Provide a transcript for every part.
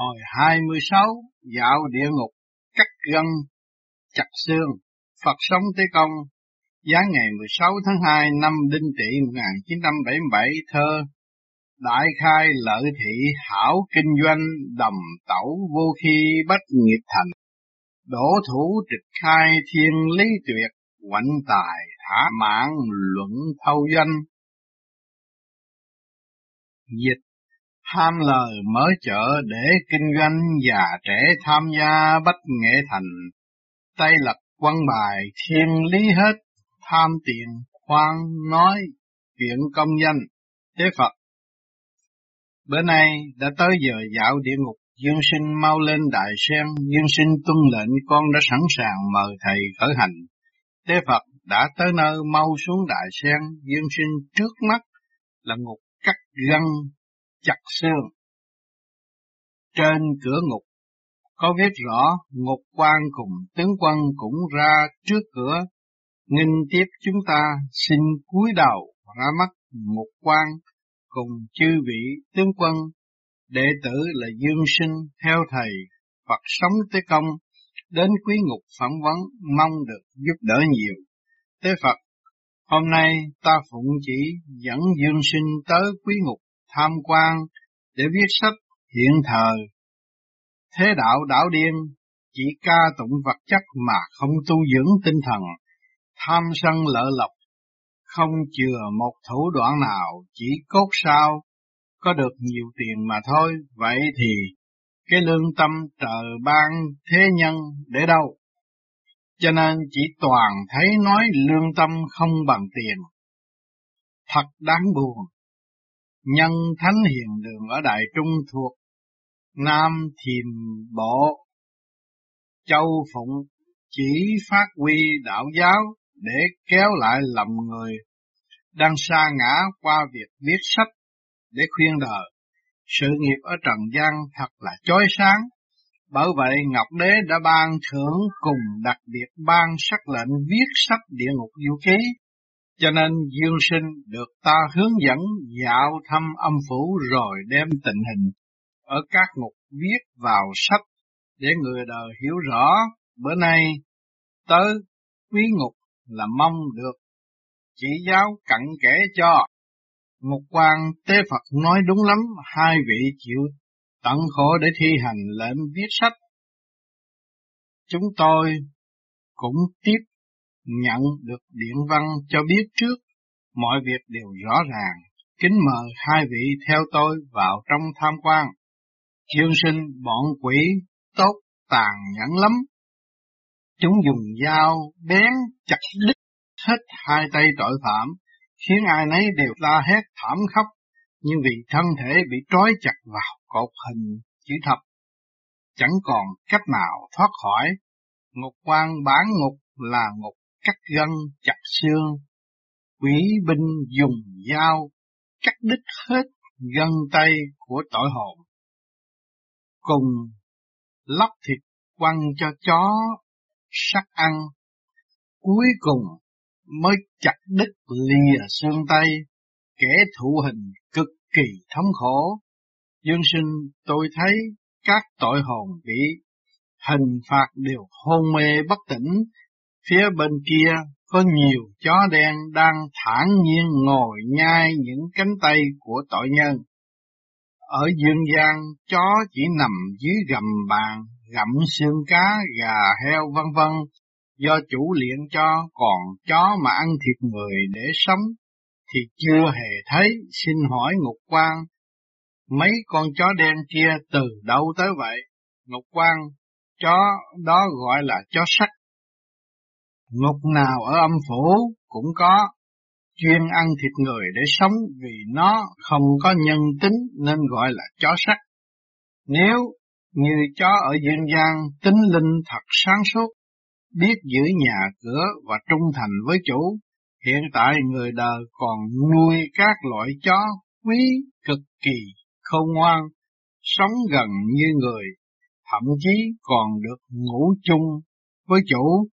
Hồi 26 dạo địa ngục, cắt gân, chặt xương, Phật sống Tế Công. Giá ngày 16 tháng 2 năm Đinh Tỵ 1977 thơ Đại khai lợi thị hảo kinh doanh đầm tẩu vô khi bất nghiệp thành. Đổ thủ trịch khai thiên lý tuyệt, quạnh tài thả mãn luận thâu danh Dịch ham lời mở chợ để kinh doanh già trẻ tham gia bách nghệ thành tay lập quan bài thiên lý hết tham tiền khoan nói chuyện công danh thế Phật bữa nay đã tới giờ dạo địa ngục Dương sinh mau lên đại sen, Dương sinh tuân lệnh con đã sẵn sàng mời thầy khởi hành. thế Phật đã tới nơi mau xuống đại sen, Dương sinh trước mắt là ngục cắt gân chặt xương. Trên cửa ngục có viết rõ ngục quan cùng tướng quân cũng ra trước cửa, nghinh tiếp chúng ta xin cúi đầu ra mắt ngục quan cùng chư vị tướng quân, đệ tử là dương sinh theo thầy Phật sống tới công, đến quý ngục phỏng vấn mong được giúp đỡ nhiều. Tế Phật, hôm nay ta phụng chỉ dẫn dương sinh tới quý ngục tham quan để viết sách hiện thời. Thế đạo đảo điên chỉ ca tụng vật chất mà không tu dưỡng tinh thần, tham sân lợi lộc, không chừa một thủ đoạn nào, chỉ cốt sao, có được nhiều tiền mà thôi, vậy thì cái lương tâm trời ban thế nhân để đâu? Cho nên chỉ toàn thấy nói lương tâm không bằng tiền. Thật đáng buồn, nhân thánh hiền đường ở Đại Trung thuộc Nam Thiềm Bộ, Châu Phụng chỉ phát huy đạo giáo để kéo lại lòng người đang xa ngã qua việc viết sách để khuyên đời. Sự nghiệp ở trần gian thật là chói sáng, bởi vậy Ngọc Đế đã ban thưởng cùng đặc biệt ban sắc lệnh viết sách địa ngục du ký cho nên Dương Sinh được ta hướng dẫn dạo thăm âm phủ rồi đem tình hình ở các ngục viết vào sách để người đời hiểu rõ. Bữa nay tới quý ngục là mong được chỉ giáo cặn kẽ cho. Ngục quan tế Phật nói đúng lắm, hai vị chịu tận khổ để thi hành lệnh viết sách. Chúng tôi cũng tiếp nhận được điện văn cho biết trước, mọi việc đều rõ ràng. Kính mời hai vị theo tôi vào trong tham quan. Dương sinh bọn quỷ tốt tàn nhẫn lắm. Chúng dùng dao bén chặt đứt hết hai tay tội phạm, khiến ai nấy đều la hét thảm khóc, nhưng vì thân thể bị trói chặt vào cột hình chữ thập, chẳng còn cách nào thoát khỏi. Ngục quan bán ngục là ngục cắt gân chặt xương, quỷ binh dùng dao cắt đứt hết gân tay của tội hồn. Cùng lóc thịt quăng cho chó sắc ăn, cuối cùng mới chặt đứt lìa xương tay, kẻ thụ hình cực kỳ thống khổ. Dương sinh tôi thấy các tội hồn bị hình phạt đều hôn mê bất tỉnh, Phía bên kia có nhiều chó đen đang thản nhiên ngồi nhai những cánh tay của tội nhân. Ở dương gian, chó chỉ nằm dưới gầm bàn, gặm xương cá, gà, heo vân vân, do chủ luyện cho, còn chó mà ăn thịt người để sống, thì chưa hề thấy, xin hỏi ngục quan, mấy con chó đen kia từ đâu tới vậy? Ngục quan, chó đó gọi là chó sắt, Ngục nào ở âm phủ cũng có, chuyên ăn thịt người để sống vì nó không có nhân tính nên gọi là chó sắt. Nếu như chó ở dương gian tính linh thật sáng suốt, biết giữ nhà cửa và trung thành với chủ, hiện tại người đời còn nuôi các loại chó quý cực kỳ khôn ngoan, sống gần như người, thậm chí còn được ngủ chung với chủ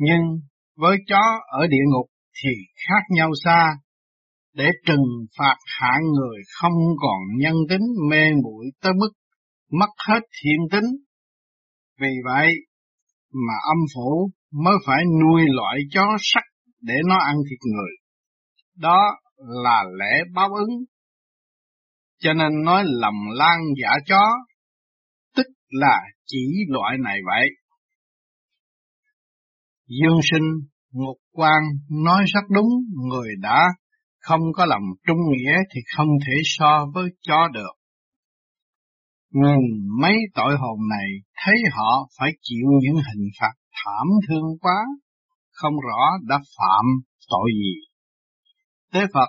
nhưng với chó ở địa ngục thì khác nhau xa, để trừng phạt hạ người không còn nhân tính mê muội tới mức mất hết thiện tính. Vì vậy mà âm phủ mới phải nuôi loại chó sắt để nó ăn thịt người. Đó là lẽ báo ứng. Cho nên nói lầm lan giả chó, tức là chỉ loại này vậy. Dương sinh, Ngục quan nói rất đúng, người đã không có lòng trung nghĩa thì không thể so với chó được. Nhìn mấy tội hồn này thấy họ phải chịu những hình phạt thảm thương quá, không rõ đã phạm tội gì. Tế Phật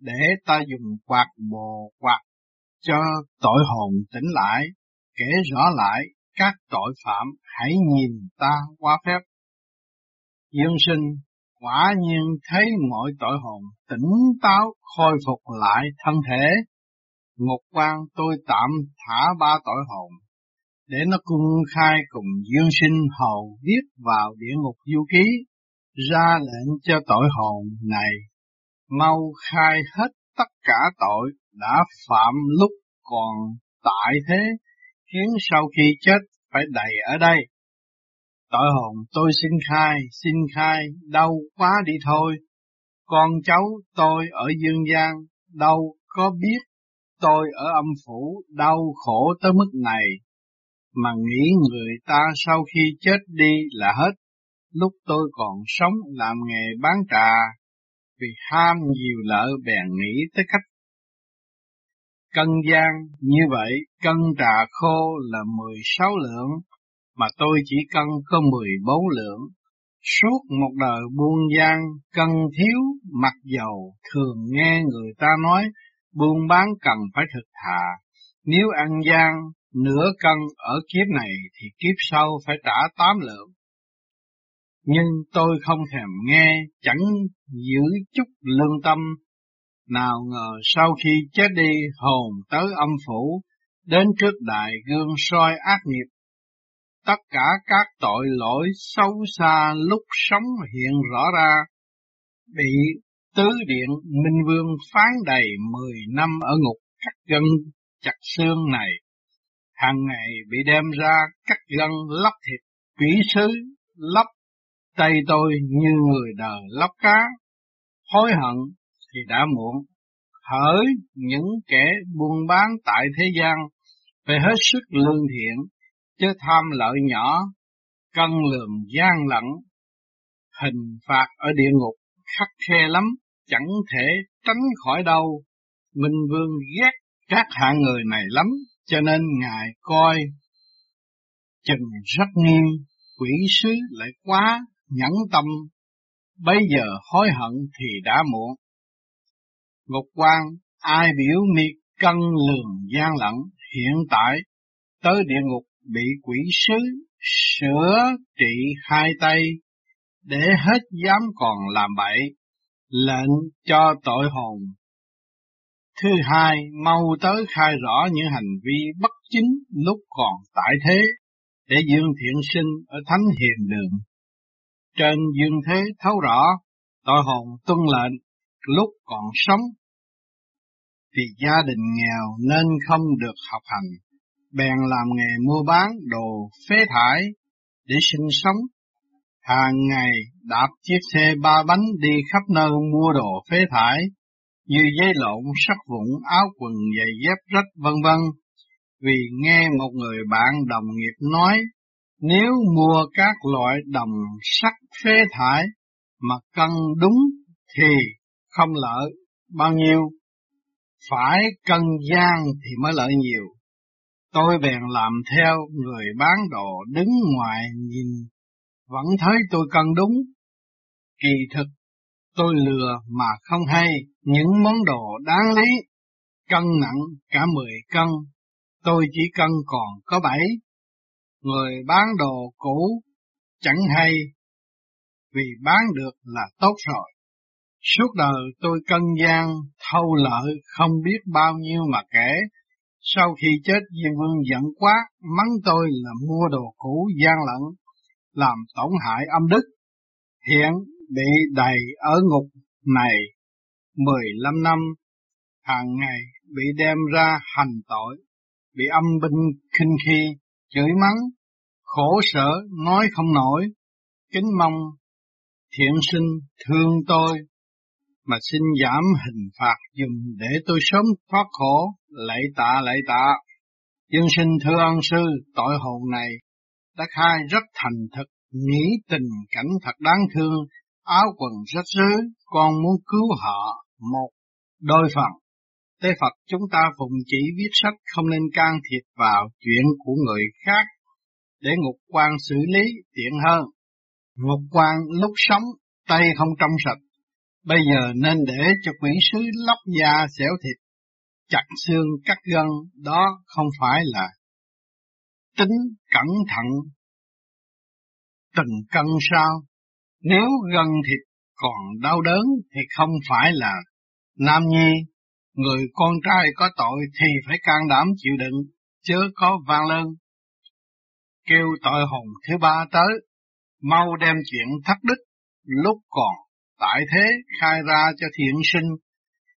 để ta dùng quạt bồ quạt cho tội hồn tỉnh lại, kể rõ lại các tội phạm hãy nhìn ta qua phép. Dương sinh quả nhiên thấy mọi tội hồn tỉnh táo khôi phục lại thân thể. Ngục quan tôi tạm thả ba tội hồn, để nó cung khai cùng dương sinh hầu viết vào địa ngục du ký, ra lệnh cho tội hồn này mau khai hết tất cả tội đã phạm lúc còn tại thế, khiến sau khi chết phải đầy ở đây. Tội hồn tôi xin khai, xin khai, đau quá đi thôi. Con cháu tôi ở dương gian, đâu có biết tôi ở âm phủ đau khổ tới mức này, mà nghĩ người ta sau khi chết đi là hết. Lúc tôi còn sống làm nghề bán trà, vì ham nhiều lợi bèn nghĩ tới cách cân gian như vậy cân trà khô là 16 lượng mà tôi chỉ cân có 14 lượng suốt một đời buôn gian cân thiếu mặc dầu thường nghe người ta nói buôn bán cần phải thực thà nếu ăn gian nửa cân ở kiếp này thì kiếp sau phải trả tám lượng nhưng tôi không thèm nghe, chẳng giữ chút lương tâm. Nào ngờ sau khi chết đi hồn tới âm phủ, đến trước đại gương soi ác nghiệp. Tất cả các tội lỗi sâu xa lúc sống hiện rõ ra, bị tứ điện Minh Vương phán đầy mười năm ở ngục cắt gân chặt xương này. Hàng ngày bị đem ra cắt gân lóc thịt, quỷ sứ, lóc tay tôi như người đời lóc cá, hối hận thì đã muộn. Hỡi những kẻ buôn bán tại thế gian, phải hết sức lương thiện, chứ tham lợi nhỏ, cân lường gian lận. Hình phạt ở địa ngục khắc khe lắm, chẳng thể tránh khỏi đâu. Minh Vương ghét các hạng người này lắm, cho nên Ngài coi chừng rất nghiêm, quỷ sứ lại quá nhẫn tâm, bây giờ hối hận thì đã muộn. Ngục quan, ai biểu miệt cân lường gian lận, hiện tại tới địa ngục bị quỷ sứ sửa trị hai tay, để hết dám còn làm bậy, lệnh cho tội hồn. Thứ hai, mau tới khai rõ những hành vi bất chính lúc còn tại thế, để dương thiện sinh ở thánh hiền đường trên dương thế thấu rõ, tội hồn tuân lệnh lúc còn sống. Vì gia đình nghèo nên không được học hành, bèn làm nghề mua bán đồ phế thải để sinh sống. Hàng ngày đạp chiếc xe ba bánh đi khắp nơi mua đồ phế thải, như giấy lộn, sắt vụn, áo quần, giày dép rách vân vân. Vì nghe một người bạn đồng nghiệp nói nếu mua các loại đồng sắt phế thải mà cân đúng thì không lợi bao nhiêu, phải cân gian thì mới lợi nhiều. Tôi bèn làm theo người bán đồ đứng ngoài nhìn, vẫn thấy tôi cân đúng. Kỳ thực, tôi lừa mà không hay những món đồ đáng lý, cân nặng cả mười cân, tôi chỉ cân còn có bảy người bán đồ cũ chẳng hay, vì bán được là tốt rồi. Suốt đời tôi cân gian, thâu lợi không biết bao nhiêu mà kể. Sau khi chết Diêm Vương giận quá, mắng tôi là mua đồ cũ gian lận, làm tổn hại âm đức. Hiện bị đầy ở ngục này 15 năm, hàng ngày bị đem ra hành tội, bị âm binh khinh khi, chửi mắng, khổ sở nói không nổi, kính mong thiện sinh thương tôi mà xin giảm hình phạt dùm để tôi sớm thoát khổ, lạy tạ lạy tạ. dân sinh thưa ân sư, tội hồn này đã khai rất thành thực, nghĩ tình cảnh thật đáng thương, áo quần rách rưới, con muốn cứu họ một đôi phần. Tế Phật chúng ta phụng chỉ viết sách không nên can thiệp vào chuyện của người khác để ngục quan xử lý tiện hơn. Ngục quan lúc sống tay không trong sạch, bây giờ nên để cho quỷ sứ lóc da xẻo thịt, chặt xương cắt gân, đó không phải là tính cẩn thận từng cân sao. Nếu gân thịt còn đau đớn thì không phải là nam nhi, người con trai có tội thì phải can đảm chịu đựng, chớ có vang lên. Kêu tội hồn thứ ba tới, mau đem chuyện thất đức lúc còn tại thế khai ra cho thiện sinh,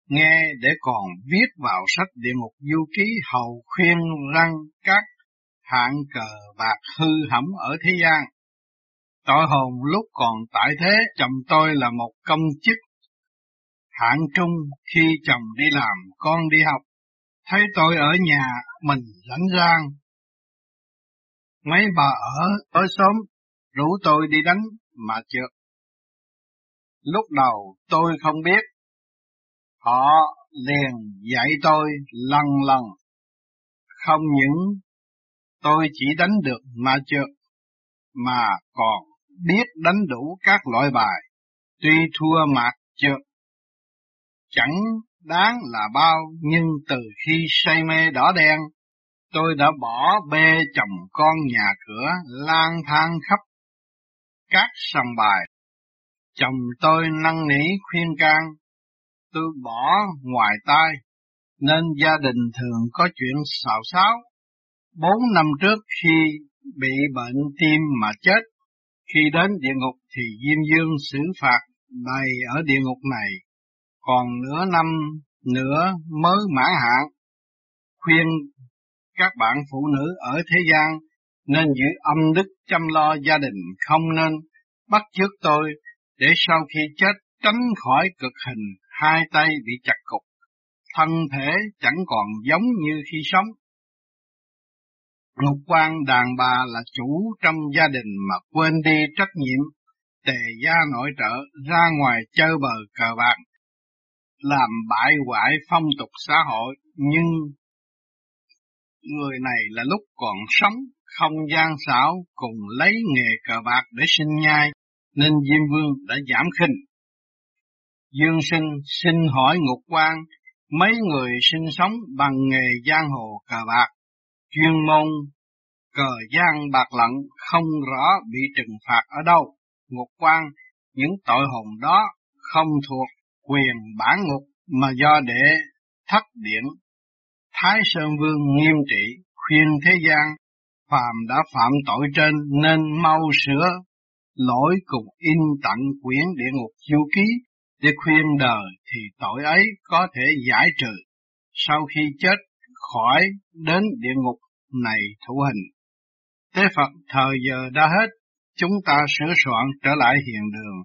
nghe để còn viết vào sách địa ngục du ký hầu khuyên răng các hạng cờ bạc hư hẩm ở thế gian. Tội hồn lúc còn tại thế, chồng tôi là một công chức hạng trung khi chồng đi làm, con đi học. Thấy tôi ở nhà, mình lãnh rang. Mấy bà ở tối sớm, rủ tôi đi đánh mà trượt. Lúc đầu tôi không biết, họ liền dạy tôi lần lần. Không những tôi chỉ đánh được mà trượt, mà còn biết đánh đủ các loại bài, tuy thua mạc trượt. Chẳng đáng là bao, nhưng từ khi say mê đỏ đen, tôi đã bỏ bê chồng con nhà cửa lang thang khắp các sòng bài. Chồng tôi năn nỉ khuyên can, tôi bỏ ngoài tai, nên gia đình thường có chuyện xào xáo. Bốn năm trước khi bị bệnh tim mà chết, khi đến địa ngục thì Diêm Dương xử phạt đầy ở địa ngục này, còn nửa năm nữa mới mãn hạn. Khuyên các bạn phụ nữ ở thế gian nên giữ âm đức chăm lo gia đình, không nên bắt chước tôi để sau khi chết tránh khỏi cực hình, hai tay bị chặt cục, thân thể chẳng còn giống như khi sống. Lục quan đàn bà là chủ trong gia đình mà quên đi trách nhiệm, tề gia nội trợ ra ngoài chơi bờ cờ bạc, làm bại hoại phong tục xã hội, nhưng người này là lúc còn sống, không gian xảo cùng lấy nghề cờ bạc để sinh nhai, nên Diêm Vương đã giảm khinh. Dương sinh xin hỏi ngục quan, mấy người sinh sống bằng nghề giang hồ cờ bạc, chuyên môn cờ giang bạc lận không rõ bị trừng phạt ở đâu. Ngục quan, những tội hồn đó không thuộc quyền bản ngục mà do để thất điện. Thái Sơn Vương nghiêm trị, khuyên thế gian, phàm đã phạm tội trên nên mau sửa lỗi cùng in tặng quyển địa ngục du ký để khuyên đời thì tội ấy có thể giải trừ sau khi chết khỏi đến địa ngục này thủ hình. Tế Phật thời giờ đã hết, chúng ta sửa soạn trở lại hiện đường.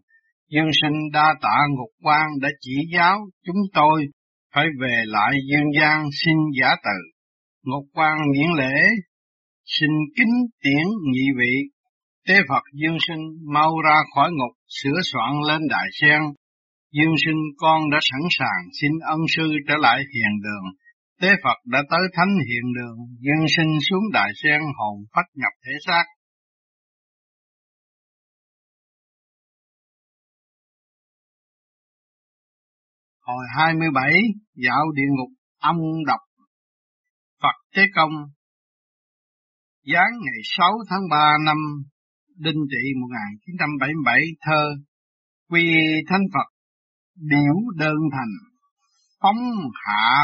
Dương sinh đa tạ ngục quan đã chỉ giáo chúng tôi phải về lại dương gian xin giả từ. Ngục quan miễn lễ, xin kính tiễn nhị vị. Tế Phật Dương sinh mau ra khỏi ngục, sửa soạn lên đại sen. Dương sinh con đã sẵn sàng xin ân sư trở lại hiền đường. Tế Phật đã tới thánh hiện đường, dương sinh xuống đại sen hồn phách nhập thể xác. Hồi 27, dạo địa ngục âm độc. Phật Thế Công Giáng ngày 6 tháng 3 năm Đinh Trị 1977 thơ Quy Thánh Phật Biểu đơn thành Phóng hạ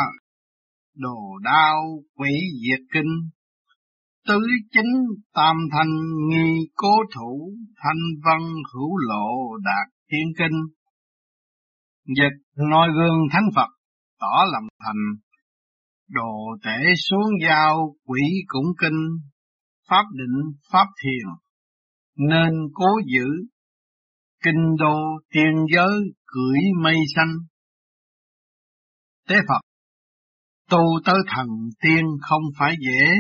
Đồ đao quỷ diệt kinh. Tứ chính tam thành nghi cố thủ Thanh văn hữu lộ đạt thiên kinh. Dịch noi gương thánh Phật tỏ lòng thành. Đồ tể xuống giao quỷ cũng kinh, pháp định pháp thiền, nên cố giữ. Kinh đô tiên giới cưỡi mây xanh. Tế Phật Tu tới thần tiên không phải dễ,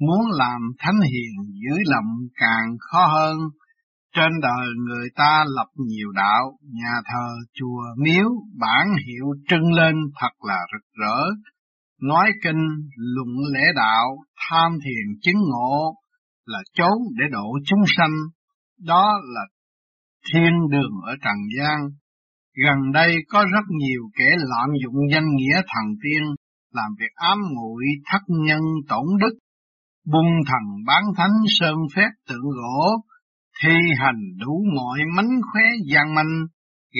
muốn làm thánh hiền giữ lòng càng khó hơn. Trên đời người ta lập nhiều đạo, nhà thờ, chùa, miếu, bản hiệu trưng lên thật là rực rỡ. Nói kinh, luận lễ đạo, tham thiền chứng ngộ là chốn để độ chúng sanh. Đó là thiên đường ở trần gian. Gần đây có rất nhiều kẻ lạm dụng danh nghĩa thần tiên, làm việc ám muội thất nhân tổn đức, bung thần bán thánh sơn phép tượng gỗ, thi hành đủ mọi mánh khóe gian manh,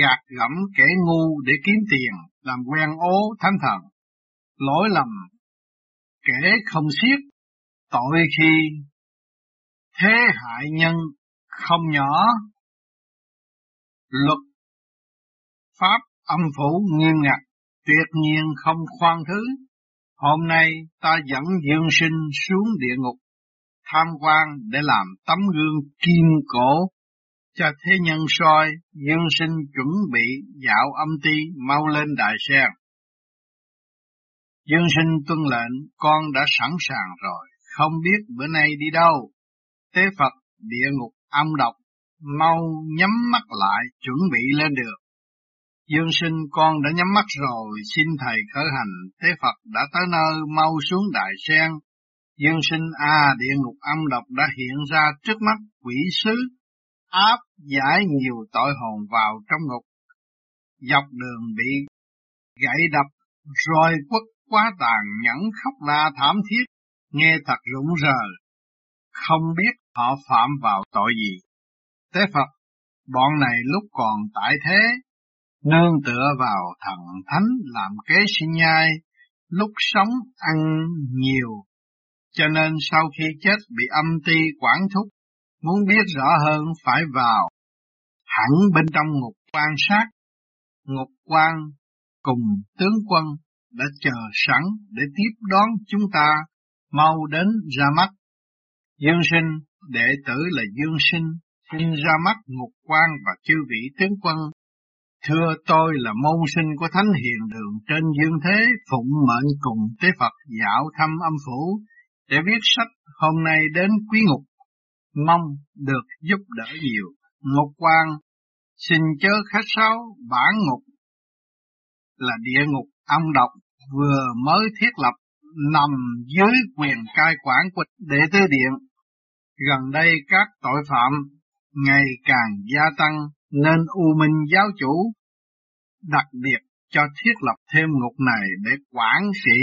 gạt gẫm kẻ ngu để kiếm tiền, làm quen ố thánh thần. Lỗi lầm kẻ không xiết, tội khi thế hại nhân không nhỏ. Luật pháp âm phủ nghiêm ngặt, tuyệt nhiên không khoan thứ. Hôm nay ta dẫn dương sinh xuống địa ngục, tham quan để làm tấm gương kim cổ cho thế nhân soi, dương sinh chuẩn bị dạo âm ti mau lên đại sen. Dương sinh tuân lệnh, con đã sẵn sàng rồi, không biết bữa nay đi đâu. Tế Phật, địa ngục âm độc, mau nhắm mắt lại, chuẩn bị lên được. Dương sinh con đã nhắm mắt rồi, xin Thầy khởi hành, Thế Phật đã tới nơi mau xuống đại sen. Dương sinh a địa ngục âm độc đã hiện ra trước mắt quỷ sứ, áp giải nhiều tội hồn vào trong ngục. Dọc đường bị gãy đập, rồi quất quá tàn nhẫn khóc la thảm thiết, nghe thật rụng rờ, không biết họ phạm vào tội gì. Tế Phật, bọn này lúc còn tại thế nương tựa vào thần thánh làm kế sinh nhai, lúc sống ăn nhiều, cho nên sau khi chết bị âm ti quản thúc, muốn biết rõ hơn phải vào hẳn bên trong ngục quan sát. Ngục quan cùng tướng quân đã chờ sẵn để tiếp đón chúng ta mau đến ra mắt. Dương sinh, đệ tử là Dương sinh, xin ra mắt ngục quan và chư vị tướng quân Thưa tôi là môn sinh của Thánh Hiền Đường trên dương thế, phụng mệnh cùng tế Phật dạo thăm âm phủ, để viết sách hôm nay đến quý ngục, mong được giúp đỡ nhiều. Ngục quan, xin chớ khách sáo bản ngục, là địa ngục âm độc vừa mới thiết lập nằm dưới quyền cai quản của đệ tứ điện. Gần đây các tội phạm ngày càng gia tăng nên U Minh giáo chủ đặc biệt cho thiết lập thêm ngục này để quản trị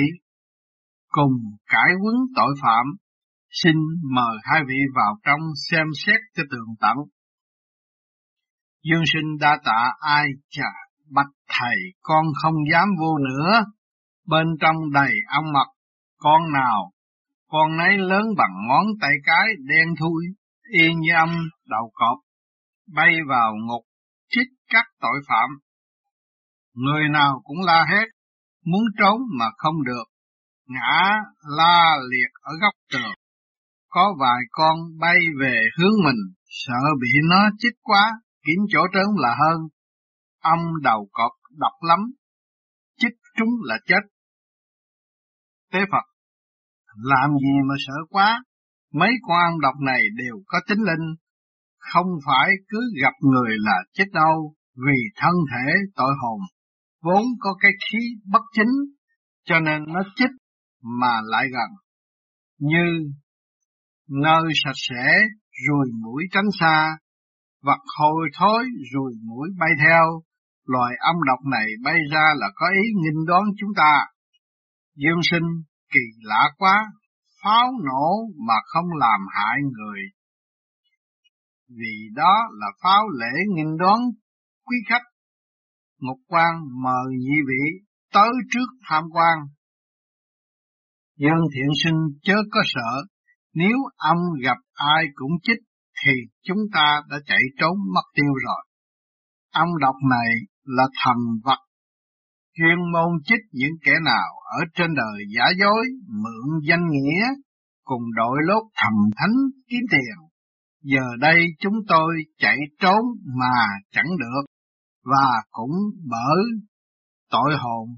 cùng cải huấn tội phạm. Xin mời hai vị vào trong xem xét cho tường tận. Dương sinh đa tạ ai chà, bạch thầy con không dám vô nữa, bên trong đầy ong mật, con nào, con nấy lớn bằng ngón tay cái đen thui, y như âm đầu cọp, bay vào ngục trích các tội phạm. Người nào cũng la hết muốn trốn mà không được, ngã la liệt ở góc tường. Có vài con bay về hướng mình, sợ bị nó chích quá, kiếm chỗ trốn là hơn. Âm đầu cọp độc lắm, chích chúng là chết. Tế Phật, làm gì mà sợ quá, mấy con ăn độc này đều có tính linh, không phải cứ gặp người là chết đâu, vì thân thể tội hồn vốn có cái khí bất chính, cho nên nó chích mà lại gần. Như nơi sạch sẽ, rồi mũi tránh xa, vật hồi thối, rồi mũi bay theo, loài âm độc này bay ra là có ý nghinh đón chúng ta. Dương sinh kỳ lạ quá, pháo nổ mà không làm hại người. Vì đó là pháo lễ nghinh đón quý khách, ngục quan mời nhị vị tới trước tham quan. Dương thiện sinh chớ có sợ, nếu ông gặp ai cũng chích thì chúng ta đã chạy trốn mất tiêu rồi. Ông độc này là thần vật, chuyên môn chích những kẻ nào ở trên đời giả dối, mượn danh nghĩa, cùng đội lốt thầm thánh kiếm tiền. Giờ đây chúng tôi chạy trốn mà chẳng được, và cũng bởi tội hồn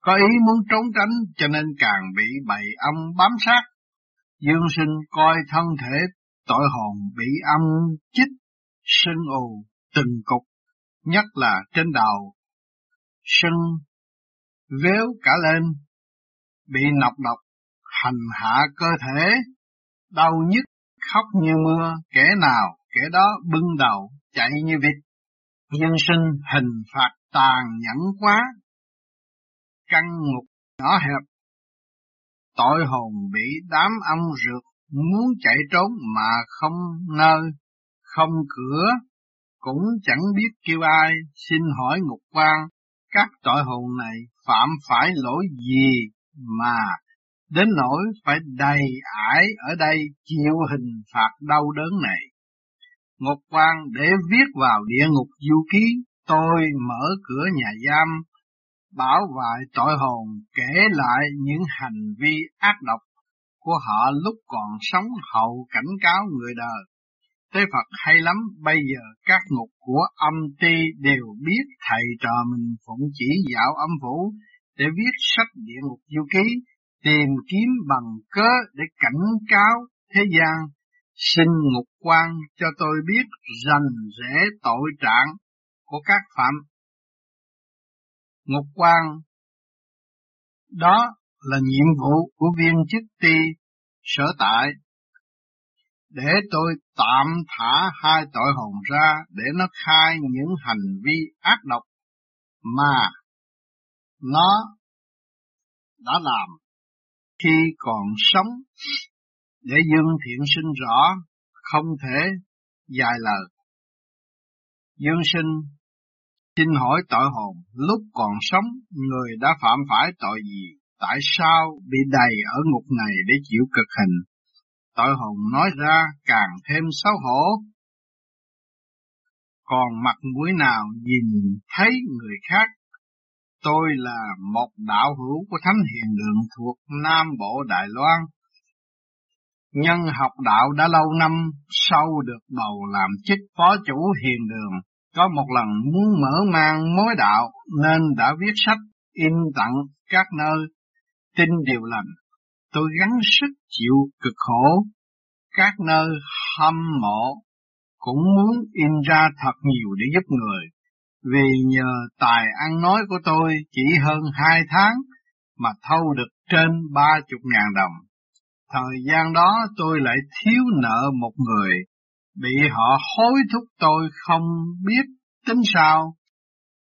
có ý muốn trốn tránh cho nên càng bị bầy âm bám sát. Dương sinh coi thân thể tội hồn bị âm chích, sưng ù từng cục, nhất là trên đầu, sưng véo cả lên, bị nọc độc, hành hạ cơ thể, đau nhức, khóc như mưa, kẻ nào kẻ đó bưng đầu, chạy như vịt. Nhân sinh hình phạt tàn nhẫn quá, căn ngục nhỏ hẹp, tội hồn bị đám âm rượt muốn chạy trốn mà không nơi, không cửa, cũng chẳng biết kêu ai, xin hỏi ngục quan, các tội hồn này phạm phải lỗi gì mà đến nỗi phải đầy ải ở đây chịu hình phạt đau đớn này. Ngục quan để viết vào địa ngục du ký, tôi mở cửa nhà giam, bảo vài tội hồn kể lại những hành vi ác độc của họ lúc còn sống hậu cảnh cáo người đời. Thế Phật hay lắm, bây giờ các ngục của âm ti đều biết thầy trò mình phụng chỉ dạo âm phủ để viết sách địa ngục du ký, tìm kiếm bằng cớ để cảnh cáo thế gian. Xin ngục quan cho tôi biết rành rẽ tội trạng của các phạm. Ngục quan, đó là nhiệm vụ của viên chức ty sở tại để tôi tạm thả hai tội hồn ra để nó khai những hành vi ác độc mà nó đã làm khi còn sống, để Dương Thiện sinh rõ, không thể dài lời. Dương sinh xin hỏi tội hồn, lúc còn sống, người đã phạm phải tội gì tại sao bị đầy ở ngục này để chịu cực hình. Tội hồn nói ra càng thêm xấu hổ. Còn mặt mũi nào nhìn thấy người khác. Tôi là một đạo hữu của Thánh Hiền Đường thuộc Nam Bộ Đài Loan. Nhân học đạo đã lâu năm sau được bầu làm chức phó chủ Hiền Đường. Có một lần muốn mở mang mối đạo nên đã viết sách in tặng các nơi tin điều lành, tôi gắng sức chịu cực khổ, các nơi hâm mộ cũng muốn in ra thật nhiều để giúp người, vì nhờ tài ăn nói của tôi chỉ hơn hai tháng mà thâu được trên ba chục ngàn đồng. Thời gian đó tôi lại thiếu nợ một người, bị họ hối thúc tôi không biết tính sao,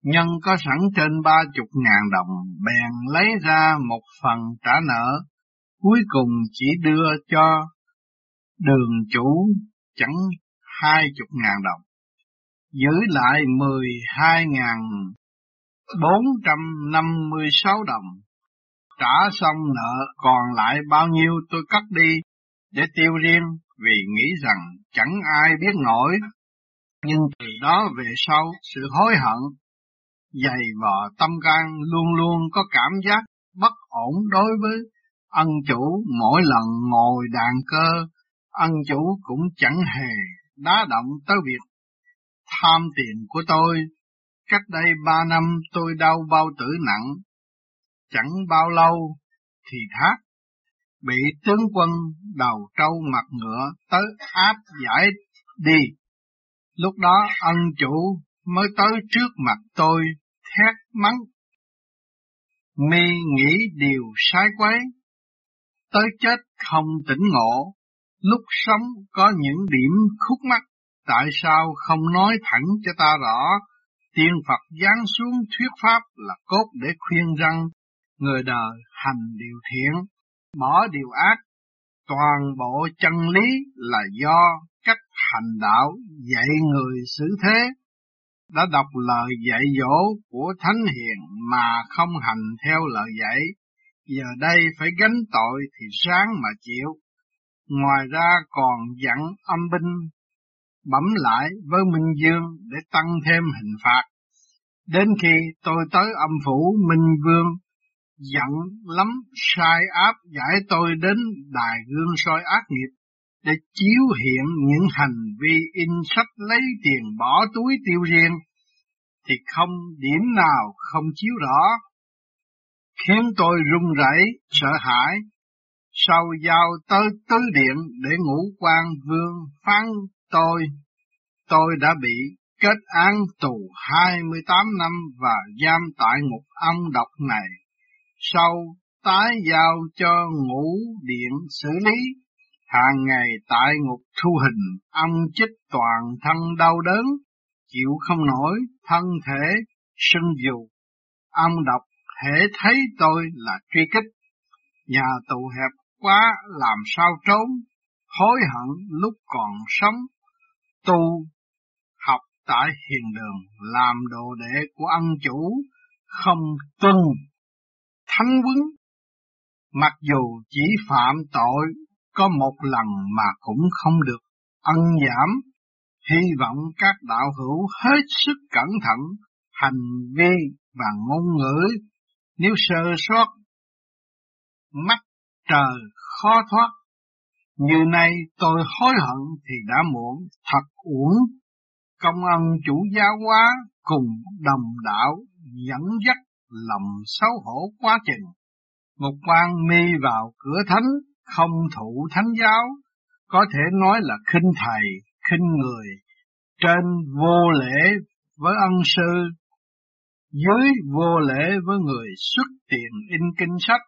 nhân có sẵn trên ba chục ngàn đồng, bèn lấy ra một phần trả nợ, cuối cùng chỉ đưa cho đường chủ chẳng hai chục ngàn đồng, giữ lại mười hai ngàn bốn trăm năm mươi sáu đồng. Trả xong nợ còn lại bao nhiêu tôi cắt đi để tiêu riêng vì nghĩ rằng chẳng ai biết nổi. Nhưng từ đó về sau sự hối hận dày vò tâm can luôn luôn có cảm giác bất ổn đối với ân chủ mỗi lần ngồi đàn cơ, ân chủ cũng chẳng hề đá động tới việc tham tiền của tôi. Cách đây ba năm tôi đau bao tử nặng, chẳng bao lâu thì thác, bị tướng quân đầu trâu mặt ngựa tới áp giải đi. Lúc đó ân chủ mới tới trước mặt tôi thét mắng. Mi nghĩ điều sai quấy, tới chết không tỉnh ngộ, lúc sống có những điểm khúc mắc, tại sao không nói thẳng cho ta rõ, tiên Phật giáng xuống thuyết pháp là cốt để khuyên rằng người đời hành điều thiện, bỏ điều ác, toàn bộ chân lý là do cách hành đạo dạy người xử thế đã đọc lời dạy dỗ của Thánh Hiền mà không hành theo lời dạy, giờ đây phải gánh tội thì sáng mà chịu. Ngoài ra còn dặn âm binh bấm lại với Minh Dương để tăng thêm hình phạt. Đến khi tôi tới âm phủ Minh Vương, giận lắm sai áp giải tôi đến đài gương soi ác nghiệp để chiếu hiện những hành vi in sách lấy tiền bỏ túi tiêu riêng, thì không điểm nào không chiếu rõ, khiến tôi run rẩy sợ hãi. Sau giao tới tứ điện để ngũ quan vương phán tôi, tôi đã bị kết án tù 28 năm và giam tại ngục âm độc này. Sau tái giao cho ngũ điện xử lý, hàng ngày tại ngục thu hình, âm chích toàn thân đau đớn, chịu không nổi, thân thể sưng dù. Âm độc hễ thấy tôi là truy kích, nhà tù hẹp quá làm sao trốn, hối hận lúc còn sống, tu học tại hiền đường làm đồ đệ của ân chủ, không tuân thánh quấn. Mặc dù chỉ phạm tội có một lần mà cũng không được ân giảm, hy vọng các đạo hữu hết sức cẩn thận hành vi và ngôn ngữ, nếu sơ sót mắt trời khó thoát. Như nay tôi hối hận thì đã muộn, thật uổng. Công ân chủ giáo hóa cùng đồng đạo dẫn dắt lòng xấu hổ quá trình Một quan mi vào cửa thánh, không thụ thánh giáo, có thể nói là khinh thầy, khinh người, trên vô lễ với ân sư, dưới vô lễ với người xuất tiền in kinh sách,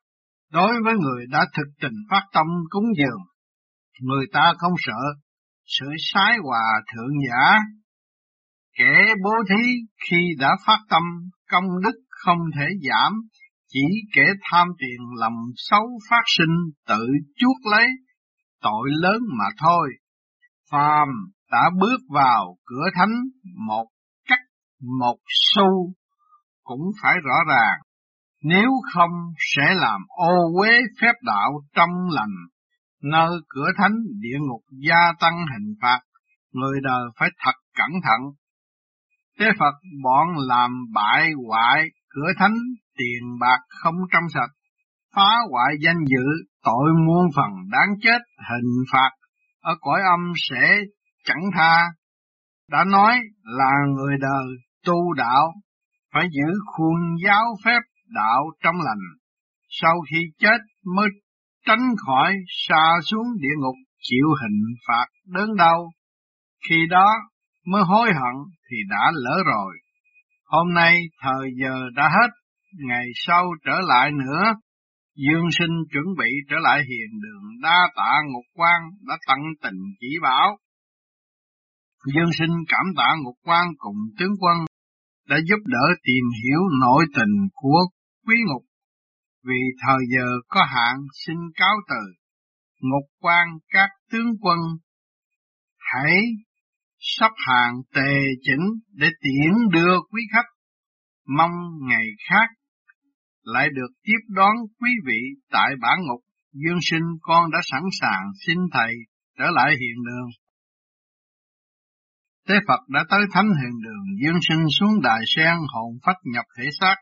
đối với người đã thực tình phát tâm cúng dường, người ta không sợ sự sái hòa thượng giả. Kẻ bố thí khi đã phát tâm công đức không thể giảm, chỉ kẻ tham tiền lòng xấu phát sinh tự chuốc lấy, tội lớn mà thôi. Phàm đã bước vào cửa thánh một cách một xu cũng phải rõ ràng, nếu không sẽ làm ô uế phép đạo trong lành, nơi cửa thánh địa ngục gia tăng hình phạt, người đời phải thật cẩn thận. Thế Phật bọn làm bại hoại cửa thánh tiền bạc không trong sạch, phá hoại danh dự, tội muôn phần đáng chết, hình phạt ở cõi âm sẽ chẳng tha. Đã nói là người đời tu đạo phải giữ khuôn giáo phép đạo trong lành, sau khi chết mới tránh khỏi xa xuống địa ngục chịu hình phạt đớn đau. Khi đó mới hối hận thì đã lỡ rồi. Hôm nay thời giờ đã hết, ngày sau trở lại nữa. Dương sinh chuẩn bị trở lại hiền đường đa tạ ngục quan đã tận tình chỉ bảo. Dương sinh cảm tạ ngục quan cùng tướng quân đã giúp đỡ tìm hiểu nội tình của quý ngục. Vì thời giờ có hạn xin cáo từ, ngục quan các tướng quân hãy sắp hàng tề chỉnh để tiễn đưa quý khách. Mong ngày khác lại được tiếp đón quý vị tại bản ngục. Dương sinh con đã sẵn sàng xin thầy trở lại hiện đường. Tế Phật đã tới thánh hiện đường, dương sinh xuống đài sen hồn phách nhập thể xác,